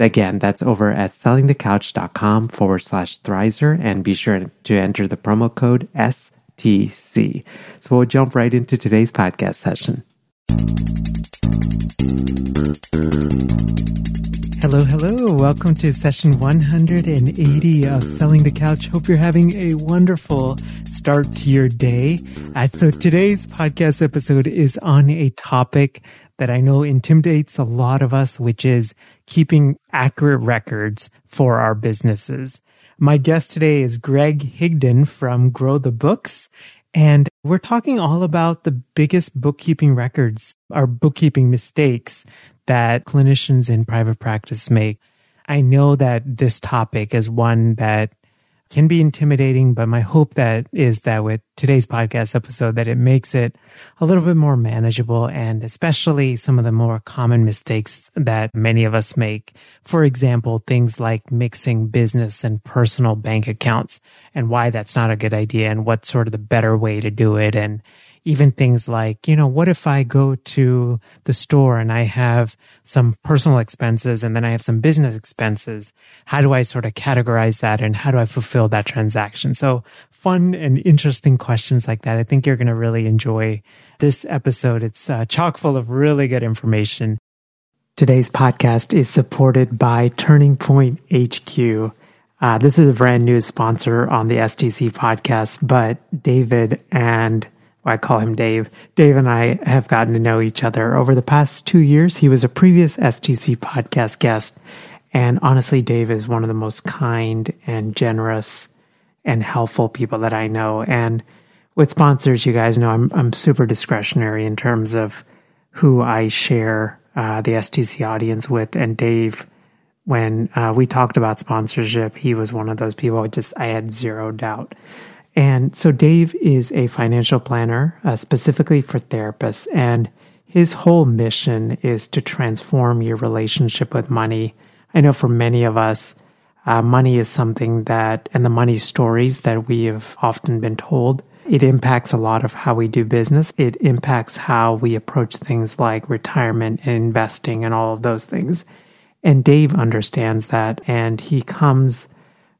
Again, that's over at sellingthecouch.com forward slash Thrizer and be sure to enter the promo code STC. So we'll jump right into today's podcast session. Hello, hello. Welcome to session 180 of Selling the Couch. Hope you're having a wonderful start to your day. Uh, so today's podcast episode is on a topic that I know intimidates a lot of us, which is keeping accurate records for our businesses. My guest today is Greg Higdon from Grow the Books. And we're talking all about the biggest bookkeeping records or bookkeeping mistakes that clinicians in private practice make. I know that this topic is one that can be intimidating, but my hope that is that with today's podcast episode, that it makes it a little bit more manageable and especially some of the more common mistakes that many of us make. For example, things like mixing business and personal bank accounts and why that's not a good idea and what's sort of the better way to do it and even things like, you know, what if I go to the store and I have some personal expenses and then I have some business expenses? How do I sort of categorize that and how do I fulfill that transaction? So fun and interesting questions like that. I think you're going to really enjoy this episode. It's uh, chock full of really good information. Today's podcast is supported by Turning Point HQ. Uh, this is a brand new sponsor on the STC podcast, but David and I call him Dave. Dave and I have gotten to know each other over the past two years. He was a previous STC podcast guest. And honestly, Dave is one of the most kind and generous and helpful people that I know. And with sponsors, you guys know I'm, I'm super discretionary in terms of who I share uh, the STC audience with. And Dave, when uh, we talked about sponsorship, he was one of those people. Just I had zero doubt. And so Dave is a financial planner uh, specifically for therapists, and his whole mission is to transform your relationship with money. I know for many of us, uh, money is something that, and the money stories that we have often been told, it impacts a lot of how we do business. It impacts how we approach things like retirement and investing and all of those things. And Dave understands that, and he comes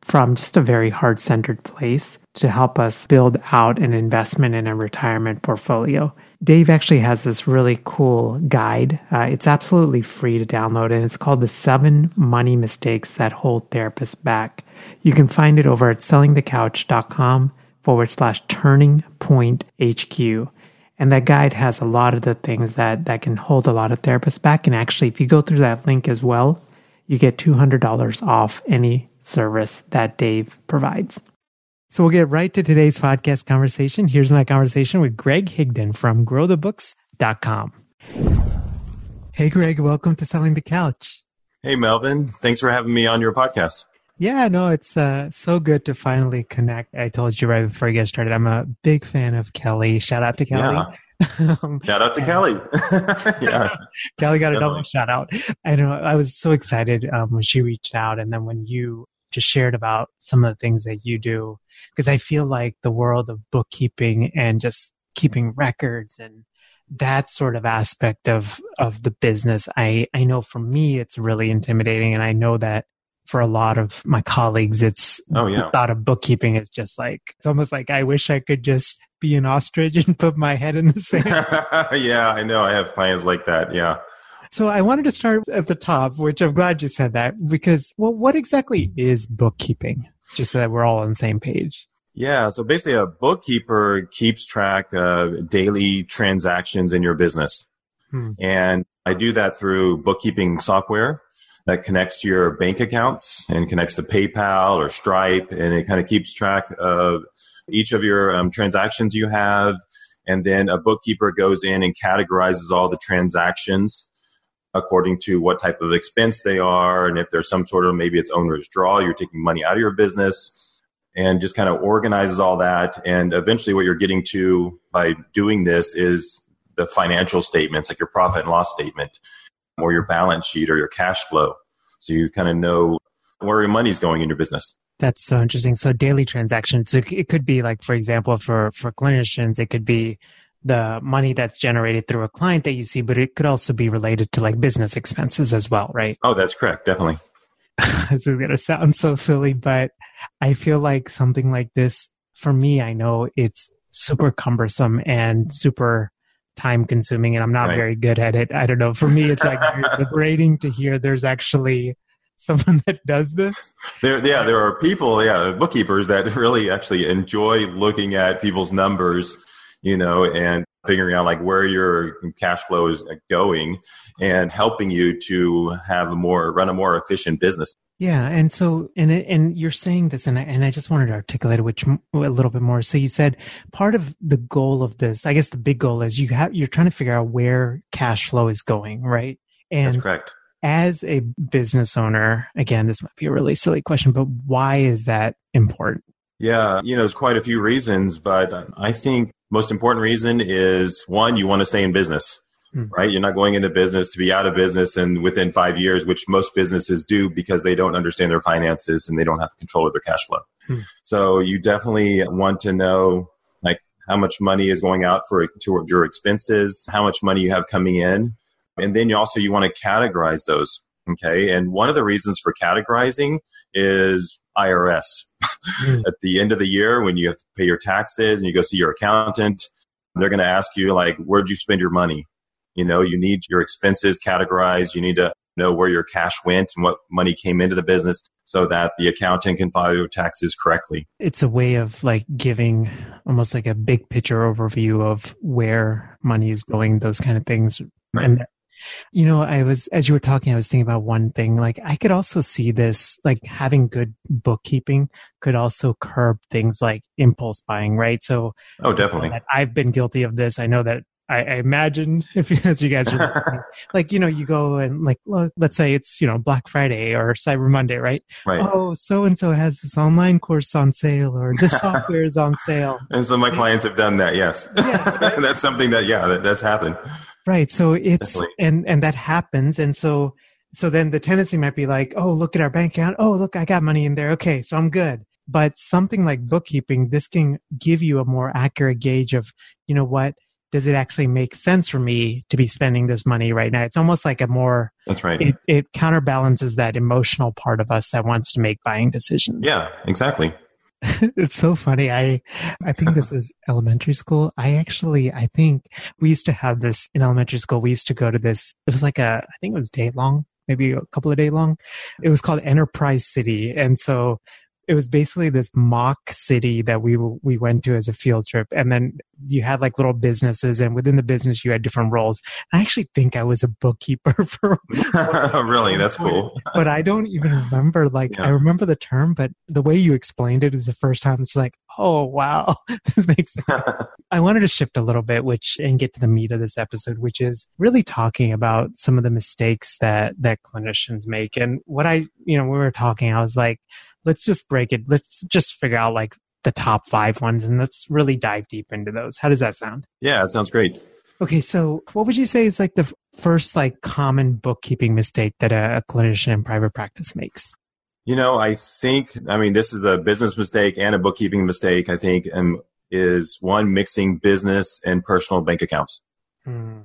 from just a very heart centered place to help us build out an investment in a retirement portfolio. Dave actually has this really cool guide. Uh, it's absolutely free to download, and it's called The Seven Money Mistakes That Hold Therapists Back. You can find it over at sellingthecouch.com forward slash turning point HQ. And that guide has a lot of the things that, that can hold a lot of therapists back. And actually, if you go through that link as well, you get $200 off any service that Dave provides. So we'll get right to today's podcast conversation. Here's my conversation with Greg Higdon from growthebooks.com. Hey, Greg, welcome to Selling the Couch. Hey, Melvin. Thanks for having me on your podcast. Yeah, no, it's uh, so good to finally connect. I told you right before you get started, I'm a big fan of Kelly. Shout out to Kelly. Yeah. Um, shout out to Kelly. yeah. Kelly got a double shout out. I know I was so excited um, when she reached out. And then when you just shared about some of the things that you do, because I feel like the world of bookkeeping and just keeping records and that sort of aspect of of the business i i know for me it's really intimidating and i know that for a lot of my colleagues, it's oh yeah. The thought of bookkeeping is just like it's almost like I wish I could just be an ostrich and put my head in the sand. yeah, I know. I have plans like that. Yeah. So I wanted to start at the top, which I'm glad you said that because well, what exactly is bookkeeping? Just so that we're all on the same page. Yeah, so basically, a bookkeeper keeps track of daily transactions in your business. Hmm. And I do that through bookkeeping software that connects to your bank accounts and connects to PayPal or Stripe, and it kind of keeps track of each of your um, transactions you have. And then a bookkeeper goes in and categorizes all the transactions according to what type of expense they are. And if there's some sort of maybe it's owner's draw, you're taking money out of your business and just kind of organizes all that. And eventually, what you're getting to by doing this is the financial statements, like your profit and loss statement, or your balance sheet or your cash flow. So you kind of know where your money's going in your business. That's so interesting. So daily transactions, so it could be like, for example, for, for clinicians, it could be the money that's generated through a client that you see, but it could also be related to like business expenses as well, right? Oh, that's correct. Definitely. this is going to sound so silly, but I feel like something like this, for me, I know it's super cumbersome and super time consuming and I'm not right. very good at it. I don't know. For me, it's like liberating to hear there's actually someone that does this. There, yeah, there are people, yeah, bookkeepers that really actually enjoy looking at people's numbers, you know, and figuring out like where your cash flow is going and helping you to have a more run a more efficient business. Yeah, and so and and you're saying this, and I, and I just wanted to articulate it which a little bit more. So you said part of the goal of this, I guess the big goal is you have you're trying to figure out where cash flow is going, right? And That's correct. As a business owner, again, this might be a really silly question, but why is that important? Yeah, you know, there's quite a few reasons, but I think most important reason is one, you want to stay in business. Hmm. right? You're not going into business to be out of business and within five years, which most businesses do because they don't understand their finances and they don't have control of their cash flow. Hmm. So you definitely want to know like how much money is going out for to your expenses, how much money you have coming in, and then you also you want to categorize those. Okay, and one of the reasons for categorizing is IRS. Hmm. At the end of the year, when you have to pay your taxes and you go see your accountant, they're going to ask you like, where'd you spend your money? You know, you need your expenses categorized. You need to know where your cash went and what money came into the business so that the accountant can file your taxes correctly. It's a way of like giving almost like a big picture overview of where money is going, those kind of things. Right. And you know, I was, as you were talking, I was thinking about one thing. Like, I could also see this, like, having good bookkeeping could also curb things like impulse buying, right? So, oh, definitely. I've been guilty of this. I know that I, I imagine if as you guys are like, you know, you go and like, look, let's say it's, you know, Black Friday or Cyber Monday, right? Right. Oh, so and so has this online course on sale or this software is on sale. And so my clients have done that. Yes. Yeah, right? that's something that, yeah, that, that's happened. Right. So it's, Definitely. and, and that happens. And so, so then the tendency might be like, oh, look at our bank account. Oh, look, I got money in there. Okay. So I'm good. But something like bookkeeping, this can give you a more accurate gauge of, you know what? Does it actually make sense for me to be spending this money right now? It's almost like a more that's right. It, it counterbalances that emotional part of us that wants to make buying decisions. Yeah, exactly. it's so funny. I I think this was elementary school. I actually I think we used to have this in elementary school. We used to go to this. It was like a I think it was day long, maybe a couple of day long. It was called Enterprise City, and so it was basically this mock city that we we went to as a field trip. And then you had like little businesses and within the business you had different roles. I actually think i was a bookkeeper for really? That's cool. But i don't even remember like yeah. i remember the term but the way you explained it is the first time it's like oh wow. This makes sense. I wanted to shift a little bit which and get to the meat of this episode which is really talking about some of the mistakes that that clinicians make. And what i you know when we were talking i was like let's just break it. Let's just figure out like the top five ones and let's really dive deep into those. How does that sound? Yeah, it sounds great. Okay, so what would you say is like the first like common bookkeeping mistake that a, a clinician in private practice makes? You know, I think I mean this is a business mistake and a bookkeeping mistake. I think, and is one mixing business and personal bank accounts. Hmm.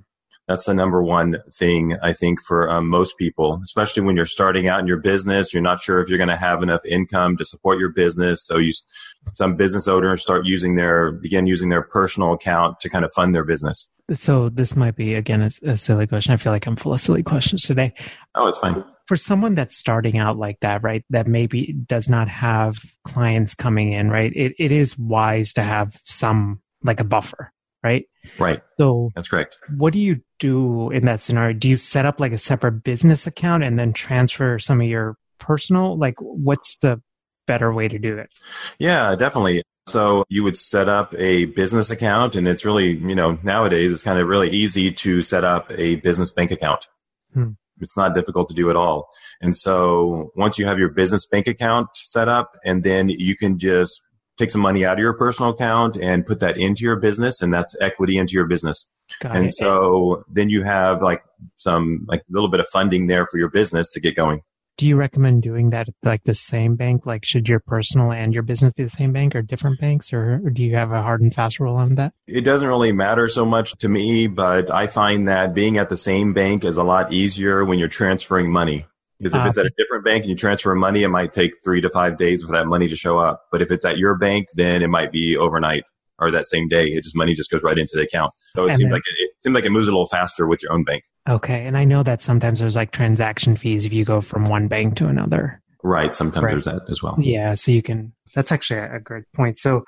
That's the number one thing I think for um, most people, especially when you're starting out in your business. You're not sure if you're going to have enough income to support your business. So you, some business owners start using their, begin using their personal account to kind of fund their business. So this might be again a, a silly question. I feel like I'm full of silly questions today. Oh, it's fine. for someone that's starting out like that, right, that maybe does not have clients coming in, right, it, it is wise to have some like a buffer, right? Right. So that's correct. What do you do in that scenario? Do you set up like a separate business account and then transfer some of your personal? Like, what's the better way to do it? Yeah, definitely. So you would set up a business account and it's really, you know, nowadays it's kind of really easy to set up a business bank account. Hmm. It's not difficult to do at all. And so once you have your business bank account set up and then you can just take some money out of your personal account and put that into your business and that's equity into your business. Got and it. so then you have like some like a little bit of funding there for your business to get going do you recommend doing that at like the same bank? Like, should your personal and your business be the same bank or different banks, or, or, do you have a hard and fast rule on that? It doesn't really matter so much to me, but I find that being at the same bank is a lot easier when you're transferring money. Because if uh, it's at a different bank and you transfer money, it might take three to five days for that money to show up. But if it's at your bank, then it might be overnight or that same day. It just money just goes right into the account. So it seems like it, it seems like it moves a little faster with your own bank. Okay. And I know that sometimes there's like transaction fees if you go from one bank to another. Right. Sometimes right. there's that as well. Yeah. So you can, that's actually a great point. So,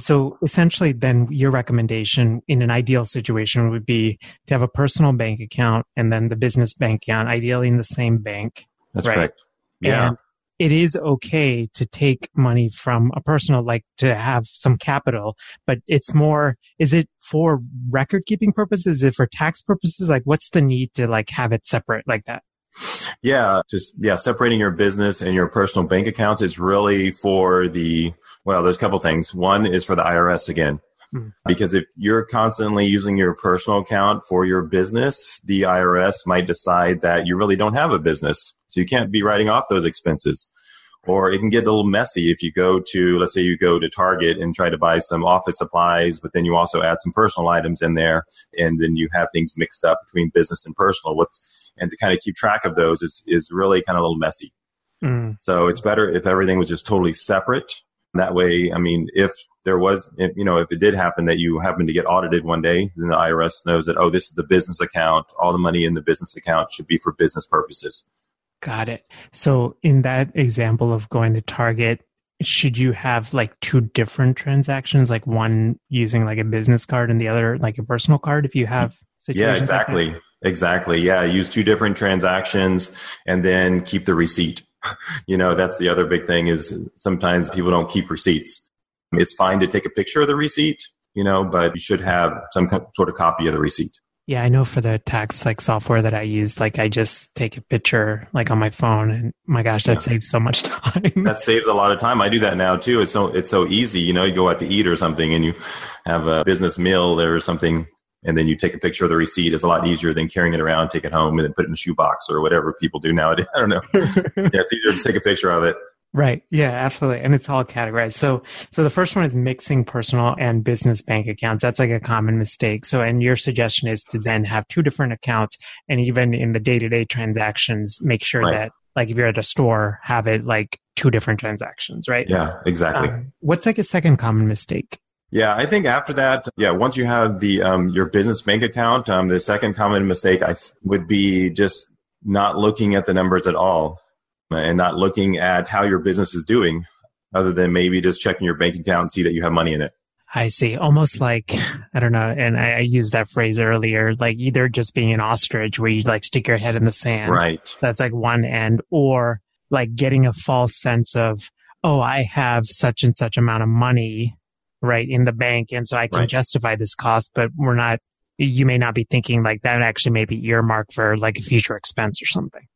so essentially then your recommendation in an ideal situation would be to have a personal bank account and then the business bank account, ideally in the same bank. That's right? correct. Yeah. And it is okay to take money from a personal, like to have some capital, but it's more, is it for record keeping purposes? Is it for tax purposes? Like what's the need to like have it separate like that? Yeah, just yeah, separating your business and your personal bank accounts is really for the well, there's a couple things. One is for the IRS again. Hmm. Because if you're constantly using your personal account for your business, the IRS might decide that you really don't have a business. So you can't be writing off those expenses. Or it can get a little messy if you go to, let's say you go to Target and try to buy some office supplies, but then you also add some personal items in there and then you have things mixed up between business and personal. What's, and to kind of keep track of those is, is really kind of a little messy. Mm. So it's better if everything was just totally separate. That way, I mean, if there was, if, you know, if it did happen that you happen to get audited one day, then the IRS knows that, oh, this is the business account. All the money in the business account should be for business purposes. Got it. So in that example of going to Target, should you have like two different transactions, like one using like a business card and the other like a personal card if you have situations. Yeah, exactly. Like exactly. Yeah. Use two different transactions and then keep the receipt. you know, that's the other big thing is sometimes people don't keep receipts. It's fine to take a picture of the receipt, you know, but you should have some sort of copy of the receipt. Yeah, I know for the tax like software that I use, like I just take a picture like on my phone and my gosh, that yeah. saves so much time. that saves a lot of time. I do that now too. It's so it's so easy. You know, you go out to eat or something and you have a business meal there or something and then you take a picture of the receipt It's a lot easier than carrying it around, take it home, and then put it in a shoebox or whatever people do nowadays. I don't know. yeah, it's easier to take a picture of it. Right. Yeah, absolutely. And it's all categorized. So, so the first one is mixing personal and business bank accounts. That's like a common mistake. So, and your suggestion is to then have two different accounts and even in the day to day transactions, make sure right. that like if you're at a store, have it like two different transactions, right? Yeah, exactly. Um, what's like a second common mistake? Yeah, I think after that, yeah, once you have the um, your business bank account, um, the second common mistake I th- would be just not looking at the numbers at all and not looking at how your business is doing other than maybe just checking your bank account and see that you have money in it. I see. Almost like, I don't know. And I, I, used that phrase earlier, like either just being an ostrich where you like stick your head in the sand. Right. That's like one end or like getting a false sense of, oh, I have such and such amount of money, right, in the bank. And so I can right. justify this cost, but we're not, you may not be thinking like that actually may be earmarked for like a future expense or something.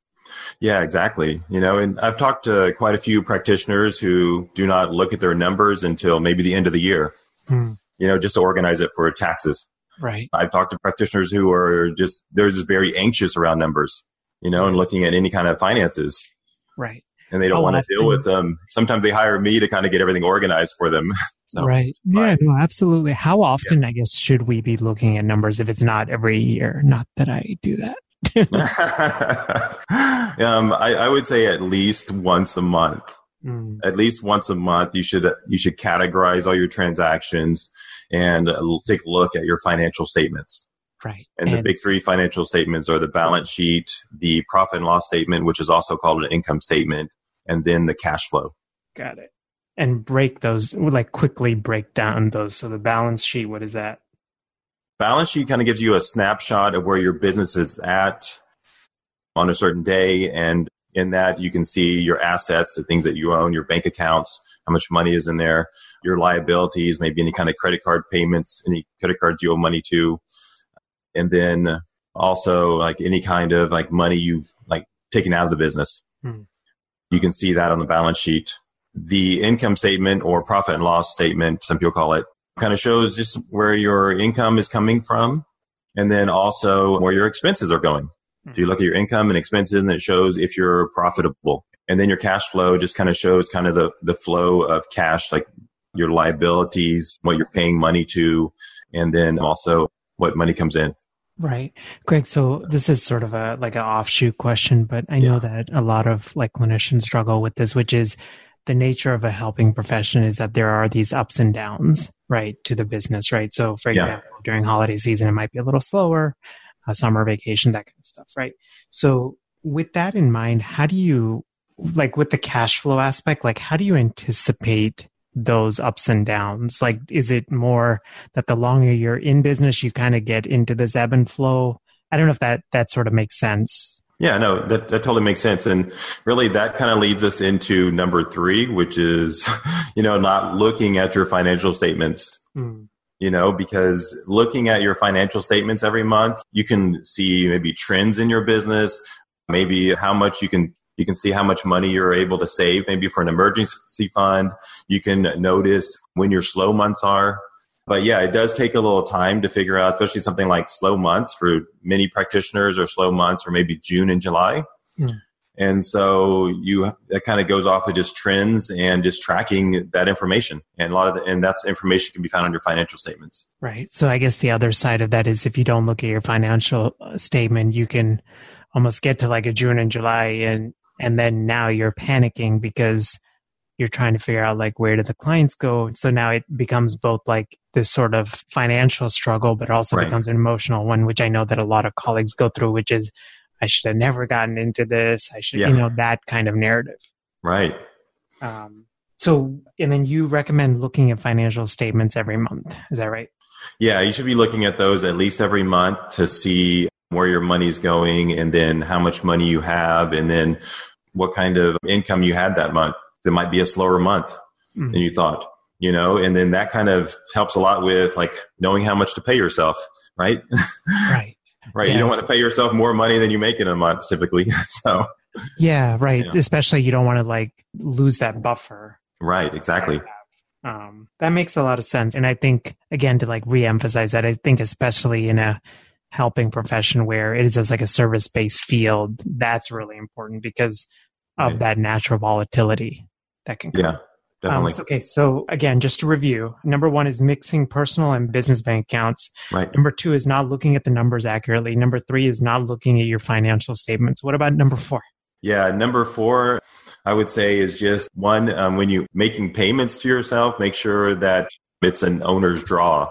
Yeah, exactly. You know, and I've talked to quite a few practitioners who do not look at their numbers until maybe the end of the year, hmm. you know, just to organize it for taxes. Right. I've talked to practitioners who are just, they're just very anxious around numbers, you know, and looking at any kind of finances. Right. And they don't want to deal with them. Sometimes they hire me to kind of get everything organized for them. so, right. Yeah, no, absolutely. How often, yeah. I guess, should we be looking at numbers if it's not every year? Not that I do that. um, I, I, would say at least once a month. Mm. At least once a month, you should you should categorize all your transactions and take a look at your financial statements Right. And, and the big three financial statements are the balance sheet, the profit and loss statement, which is also called an income statement, and then the cash flow. Got it. And break those, like quickly break down those. So the balance sheet, what is that? Balance sheet kind of gives you a snapshot of where your business is at on a certain day. And in that, you can see your assets, the things that you own, your bank accounts, how much money is in there, your liabilities, maybe any kind of credit card payments, any credit cards you owe money to. And then also like any kind of like money you've like taken out of the business. Hmm. You can see that on the balance sheet. The income statement or profit and loss statement, some people call it, kind of shows just where your income is coming from and then also where your expenses are going. Hmm. So you look at your income and expenses and it shows if you're profitable. And then your cash flow just kind of shows kind of the, the flow of cash, like your liabilities, what you're paying money to, and then also what money comes in. Right. Greg, so this is sort of a like an offshoot question, but I know yeah. that a lot of like clinicians struggle with this, which is the nature of a helping profession is that there are these ups and downs, right, to the business, right? So for example, during holiday season it might be a little slower, a summer vacation, that kind of stuff, right? So with that in mind, how do you like with the cash flow aspect, like how do you anticipate those ups and downs? Like, is it more that the longer you're in business, you kind of get into this ebb and flow? I don't know if that that sort of makes sense. Yeah, no, that, that totally makes sense. And really that kind of leads us into number three, which is, you know, not looking at your financial statements. Mm. You know, because looking at your financial statements every month, you can see maybe trends in your business, maybe how much you can you can see how much money you're able to save, maybe for an emergency fund. You can notice when your slow months are. But yeah, it does take a little time to figure out, especially something like slow months for many practitioners or slow months or maybe June and July. Mm. And so you, that kind of goes off of just trends and just tracking that information. And a lot of the, and that's information can be found on your financial statements. Right. So I guess the other side of that is if you don't look at your financial uh, statement, you can almost get to like a June and July and and then now you're panicking because you're trying to figure out like where do the clients go so now it becomes both like this sort of financial struggle but also right. becomes an emotional one which i know that a lot of colleagues go through which is i should have never gotten into this i should yeah. you know that kind of narrative right um, so and then you recommend looking at financial statements every month is that right yeah you should be looking at those at least every month to see where your money's going and then how much money you have and then what kind of income you had that month. It might be a slower month mm-hmm. than you thought, you know, and then that kind of helps a lot with like knowing how much to pay yourself, right? Right. right. Yes. You don't want to pay yourself more money than you make in a month typically. so, yeah, right. You know. Especially you don't want to like lose that buffer. Right. Exactly. Um, that makes a lot of sense. And I think, again, to like reemphasize that, I think especially in a helping profession where it is as like a service based field, that's really important because of right. that natural volatility that can come. Yeah. Definitely. Um, okay, so again, just to review, number one is mixing personal and business bank accounts. Right. Number two is not looking at the numbers accurately. Number three is not looking at your financial statements. What about number four? Yeah, number four, I would say is just one um, when you making payments to yourself, make sure that it's an owner's draw.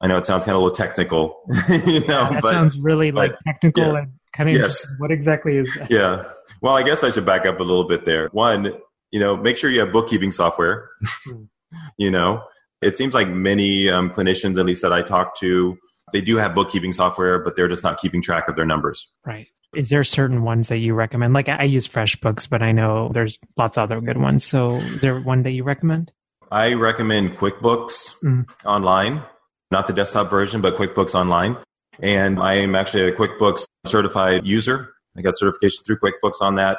I know it sounds kind of a little technical, you know. Yeah, that but, sounds really like technical yeah. and kind of yes. what exactly is that? Yeah. Well, I guess I should back up a little bit there. One, you know, make sure you have bookkeeping software. Hmm. you know, it seems like many um, clinicians, at least that I talk to, they do have bookkeeping software, but they're just not keeping track of their numbers. Right. Is there certain ones that you recommend? Like I use FreshBooks, but I know there's lots of other good ones. So is there one that you recommend? I recommend QuickBooks mm. online not the desktop version, but QuickBooks Online. And I am actually a QuickBooks certified user. I got certification through QuickBooks on that.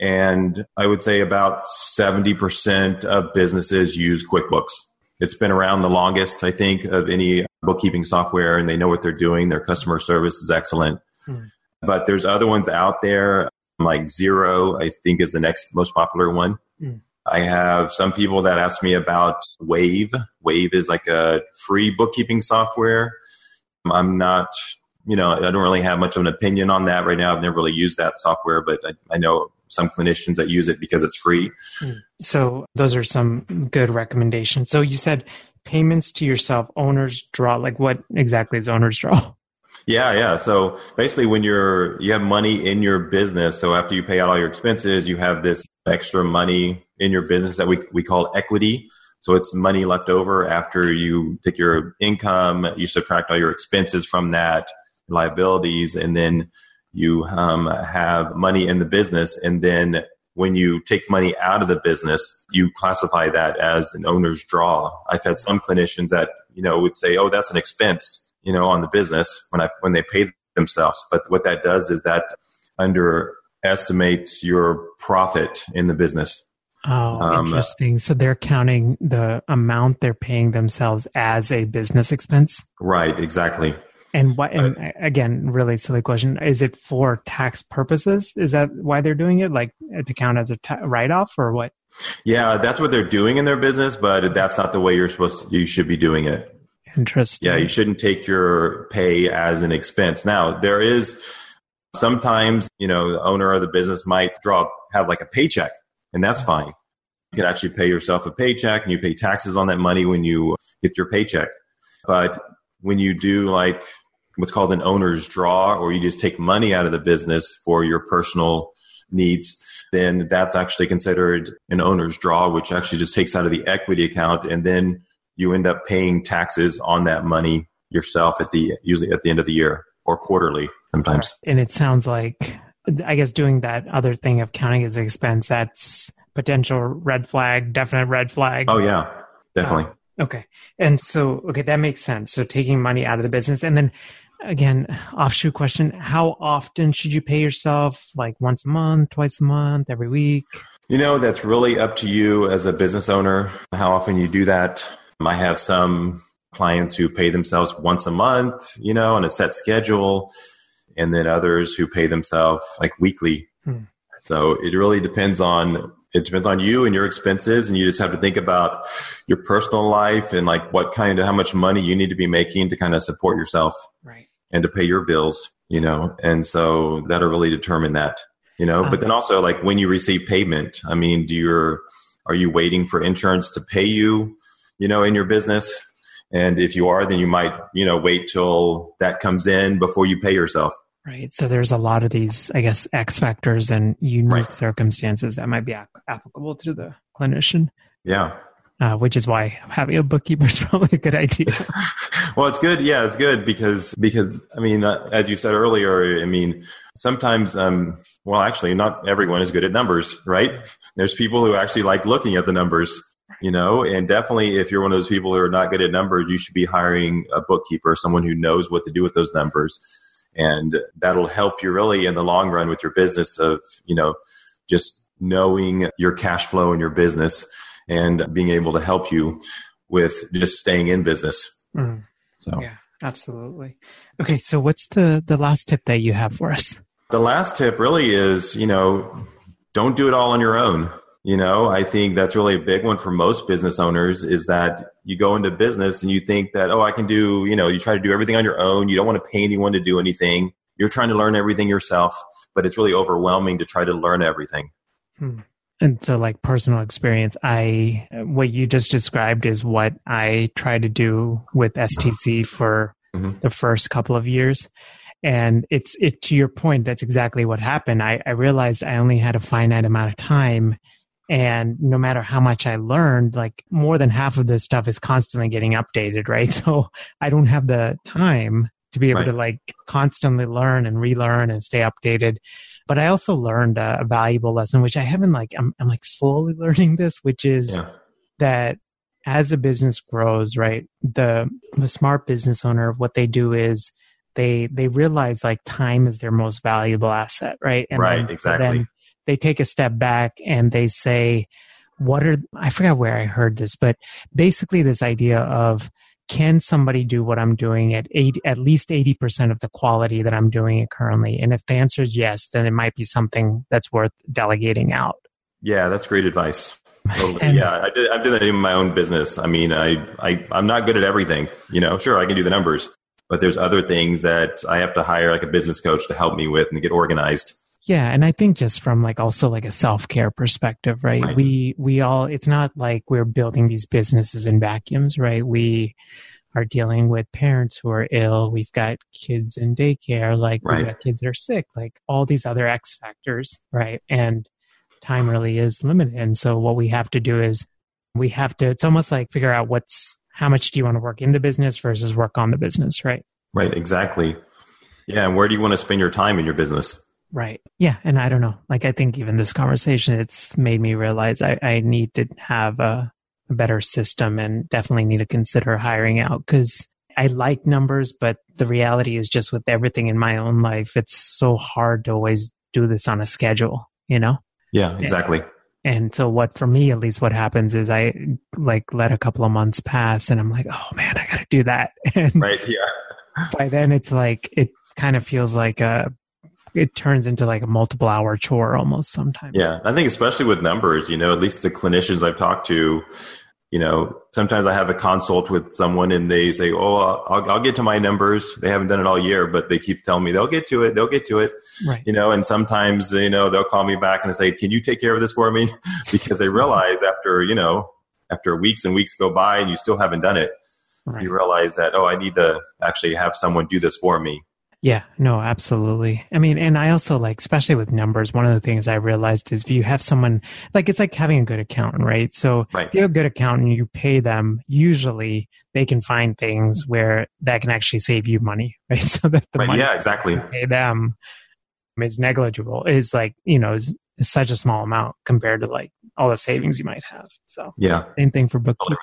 And I would say about 70% of businesses use QuickBooks. It's been around the longest, I think, of any bookkeeping software, and they know what they're doing. Their customer service is excellent. Hmm. But there's other ones out there, like Xero, I think is the next most popular one. Hmm. I have some people that ask me about Wave. Wave is like a free bookkeeping software. I'm not, you know, I don't really have much of an opinion on that right now. I've never really used that software, but I, I know some clinicians that use it because it's free. Hmm. So those are some good recommendations. So you said payments to yourself, owner's draw. Like what exactly is owner's draw? Yeah, yeah. So basically when you're you have money in your business, so after you pay out all your expenses, you have this extra money in your business that we we call equity. So it's money left over after you take your income, you subtract all your expenses from that, liabilities, and then you um, have money in the business. And then when you take money out of the business, you classify that as an owner's draw. I've had some clinicians that, you know, would say, oh, that's an expense, you know, on the business when I, when they pay themselves. But what that does is that underestimates your profit in the business. Oh, um, interesting. So they're counting the amount they're paying themselves as a business expense? Right, exactly. And what? And again, really silly question: Is it for tax purposes? Is that why they're doing it, like to count as a ta- write-off, or what? Yeah, that's what they're doing in their business, but that's not the way you're supposed to. You should be doing it. Interesting. Yeah, you shouldn't take your pay as an expense. Now, there is sometimes, you know, the owner of the business might draw have like a paycheck and that's mm-hmm. fine. You can actually pay yourself a paycheck and you pay taxes on that money when you get your paycheck. But when you do like what's called an owner's draw, or you just take money out of the business for your personal needs, then that's actually considered an owner's draw, which actually just takes out of the equity account. And then you end up paying taxes on that money yourself at the, usually at the end of the year or quarterly sometimes. And it sounds like, I guess doing that other thing of counting as expense, that's potential red flag, definite red flag. Oh yeah, definitely. Uh, okay. And so, okay, that makes sense. So taking money out of the business and then again, offshoot question, how often should you pay yourself? Like once a month, twice a month, every week? You know, that's really up to you as a business owner, how often you do that. I have some clients who pay themselves once a month, you know, on a set schedule, and then others who pay themselves like weekly. Hmm. So it really depends on it depends on you and your expenses and you just have to think about your personal life and like what kind of how much money you need to be making to kind of support yourself right and to pay your bills you know and so that'll really determine that you know um, but then also like when you receive payment i mean do you are you waiting for insurance to pay you you know in your business and if you are then you might you know wait till that comes in before you pay yourself Right. So there's a lot of these, I guess, X factors and unique right. circumstances that might be applicable to the clinician. Yeah. Uh, which is why having a bookkeeper is probably a good idea. well, it's good. Yeah, it's good because because I mean, uh, as you said earlier, I mean, sometimes, um, well, actually, not everyone is good at numbers, right? There's people who actually like looking at the numbers, you know, and definitely, if you're one of those people who are not good at numbers, you should be hiring a bookkeeper, someone who knows what to do with those numbers and that'll help you really in the long run with your business of you know just knowing your cash flow in your business and being able to help you with just staying in business mm. so yeah absolutely okay so what's the the last tip that you have for us the last tip really is you know don't do it all on your own you know, I think that's really a big one for most business owners is that you go into business and you think that, oh, I can do, you know, you try to do everything on your own. You don't want to pay anyone to do anything. You're trying to learn everything yourself, but it's really overwhelming to try to learn everything. Hmm. And so, like personal experience, I, what you just described is what I try to do with STC for mm-hmm. the first couple of years. And it's, it, to your point, that's exactly what happened. I, I realized I only had a finite amount of time and no matter how much I learned, like more than half of this stuff is constantly getting updated, right? So I don't have the time to be able right. to like constantly learn and relearn and stay updated. But I also learned a, a valuable lesson, which I haven't like, I'm, I'm like slowly learning this, which is yeah. that as a business grows, right, the, the smart business owner, what they do is they, they realize like time is their most valuable asset, right? And right, then, exactly. Then they take a step back and they say, what are, I forgot where I heard this, but basically this idea of, can somebody do what I'm doing at 80, at least 80% of the quality that I'm doing it currently? And if the answer is yes, then it might be something that's worth delegating out. Yeah, that's great advice. Totally. and, yeah, I did, I've done that in my own business. I mean, I, I, I'm not good at everything. You know, sure, I can do the numbers, but there's other things that I have to hire like a business coach to help me with and get organized. Yeah, and I think just from like also like a self-care perspective, right? right? We we all it's not like we're building these businesses in vacuums, right? We are dealing with parents who are ill. We've got kids in daycare, like Right. we've got kids that are sick, like all these other X factors, right? And time really is limited. And so what we have to do is we have to, it's almost like figure out what's, how much do you want to work in the business versus work on the business, right? Right, exactly. Yeah, and where do you want to spend your time in your business? Right. Yeah. And I don't know. Like, I think even this conversation, it's made me realize I, I need to have a, a better system and definitely need to consider hiring out because I like numbers, but the reality is just with everything in my own life, it's so hard to always do this on a schedule, you know? Yeah, exactly. And so what for me, at least what happens is I like let a couple of months pass and I'm like, oh man, I got to do that. And Right, yeah. by then it's like, it kind of feels like a, it turns into like a multiple hour chore almost sometimes. Yeah, I think especially with numbers, you know, at least the clinicians I've talked to, you know, sometimes I have a consult with someone and they say, "Oh, I'll, I'll get to my numbers." They haven't done it all year, but they keep telling me they'll get to it. They'll get to it. Right. You know, and sometimes you know they'll call me back and they say, "Can you take care of this for me?" because they realize after you know after weeks and weeks go by and you still haven't done it, Right. you realize that oh, I need to actually have someone do this for me. Yeah, no, absolutely. I mean, and I also like, especially with numbers, one of the things I realized is if you have someone, like, it's like having a good accountant, right? So Right. if you have a good accountant, and you pay them, usually they can find things where that can actually save you money, right? So that the Right? money Yeah, exactly. you pay them is negligible, is like, you know, is, is such a small amount compared to like all the savings you might have. So Yeah, same thing for bookkeeping.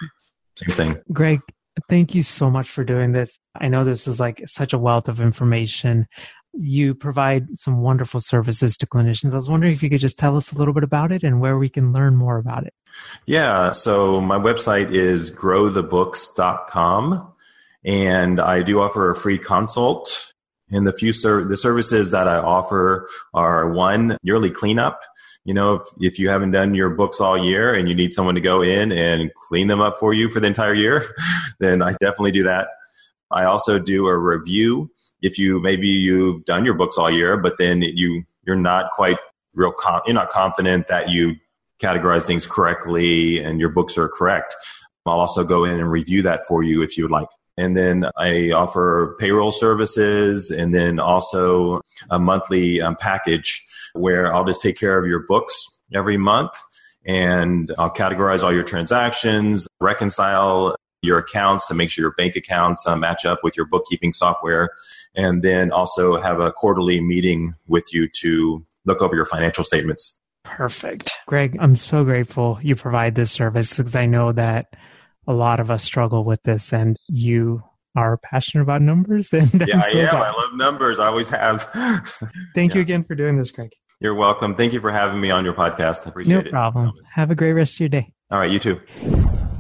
same thing. Greg, thank you so much for doing this. I know this is like such a wealth of information. You provide some wonderful services to clinicians. I was wondering if you could just tell us a little bit about it and where we can learn more about it. Yeah, so my website is growthebooks.com and I do offer a free consult. And the few ser- the services that I offer are one yearly cleanup. You know, if, if you haven't done your books all year and you need someone to go in and clean them up for you for the entire year, then I definitely do that. I also do a review. If you maybe you've done your books all year, but then you you're not quite real com- you're not confident that you categorize things correctly and your books are correct. I'll also go in and review that for you if you would like. And then I offer payroll services and then also a monthly um, package where I'll just take care of your books every month and I'll categorize all your transactions, reconcile your accounts to make sure your bank accounts uh, match up with your bookkeeping software, and then also have a quarterly meeting with you to look over your financial statements. Perfect. Greg, I'm so grateful you provide this service because I know that a lot of us struggle with this and you are passionate about numbers. And Yeah, I'm I am. I love numbers. I always have. Thank you again for doing this, Greg. You're welcome. Thank you for having me on your podcast. I appreciate it. No problem. Have a great rest of your day. All right, you too.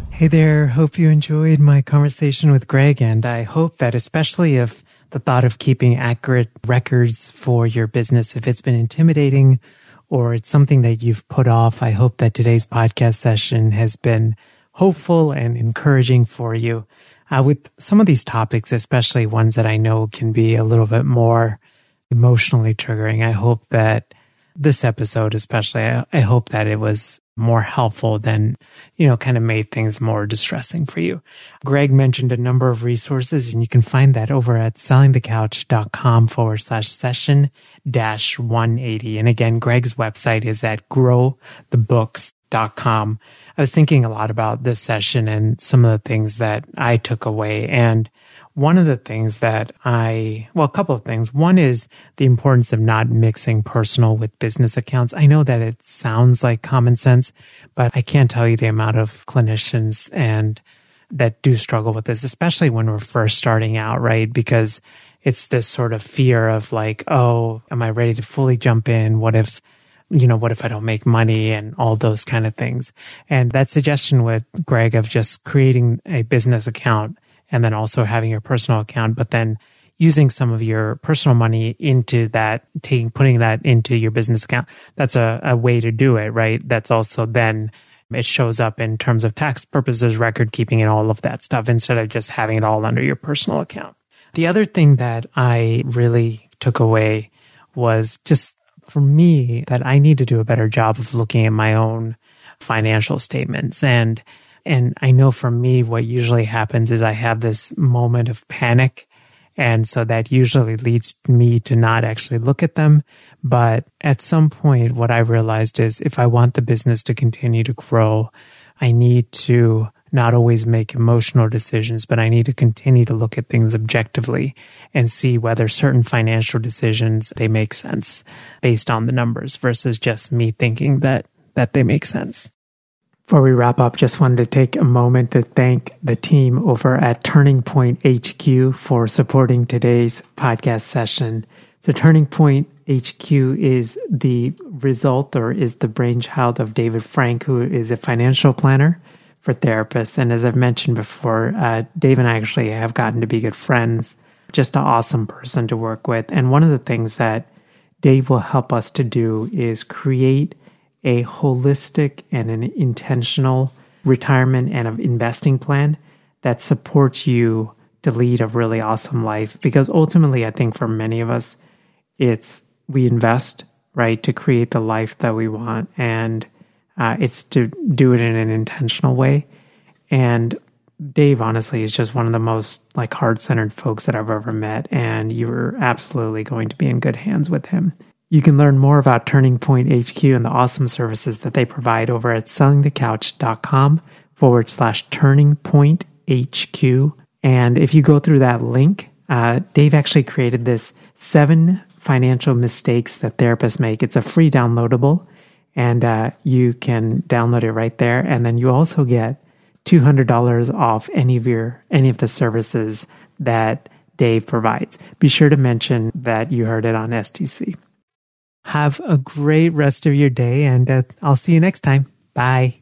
Hey there. Hope you enjoyed my conversation with Greg. And I hope that especially if the thought of keeping accurate records for your business, if it's been intimidating or it's something that you've put off, I hope that today's podcast session has been hopeful and encouraging for you. Uh, with some of these topics, especially ones that I know can be a little bit more emotionally triggering, I hope that this episode, especially, I, I hope that it was more helpful than, you know, kind of made things more distressing for you. Greg mentioned a number of resources and you can find that over at sellingthecouch.com forward slash session dash 180. And again, Greg's website is at growthebooks.com. I was thinking a lot about this session and some of the things that I took away and one of the things that I, well, a couple of things. One is the importance of not mixing personal with business accounts. I know that it sounds like common sense, but I can't tell you the amount of clinicians and that do struggle with this, especially when we're first starting out, right? Because it's this sort of fear of like, oh, am I ready to fully jump in? What if, you know, what if I don't make money and all those kind of things? And that suggestion with Greg of just creating a business account and then also having your personal account, but then using some of your personal money into that, taking, putting that into your business account. That's a, a way to do it, right? That's also then it shows up in terms of tax purposes, record keeping and all of that stuff instead of just having it all under your personal account. The other thing that I really took away was just for me that I need to do a better job of looking at my own financial statements and And I know for me, what usually happens is I have this moment of panic. And so that usually leads me to not actually look at them. But at some point, what I realized is if I want the business to continue to grow, I need to not always make emotional decisions, but I need to continue to look at things objectively and see whether certain financial decisions, they make sense based on the numbers versus just me thinking that, that they make sense. Before we wrap up, just wanted to take a moment to thank the team over at Turning Point HQ for supporting today's podcast session. So Turning Point HQ is the result or is the brainchild of David Frank, who is a financial planner for therapists. And as I've mentioned before, uh, Dave and I actually have gotten to be good friends. Just an awesome person to work with. And one of the things that Dave will help us to do is create a holistic and an intentional retirement and of investing plan that supports you to lead a really awesome life. Because ultimately, I think for many of us, it's we invest, right, to create the life that we want. And uh, it's to do it in an intentional way. And Dave, honestly, is just one of the most like heart centered folks that I've ever met. And you're absolutely going to be in good hands with him. You can learn more about Turning Point HQ and the awesome services that they provide over at sellingthecouch.com forward slash turning point HQ. And if you go through that link, uh, Dave actually created this seven financial mistakes that therapists make. It's a free downloadable and uh, you can download it right there. And then you also get $200 off any of your, any of the services that Dave provides. Be sure to mention that you heard it on STC. Have a great rest of your day, and uh, I'll see you next time. Bye.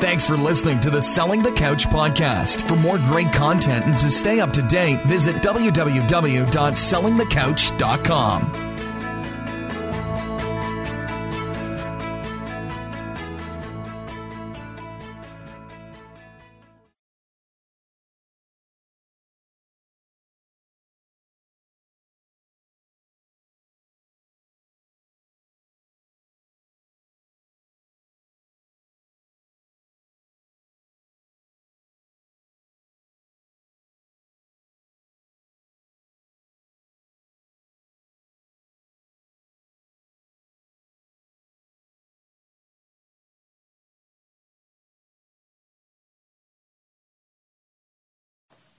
Thanks for listening to the Selling the Couch podcast. For more great content and to stay up to date, visit www.sellingthecouch.com.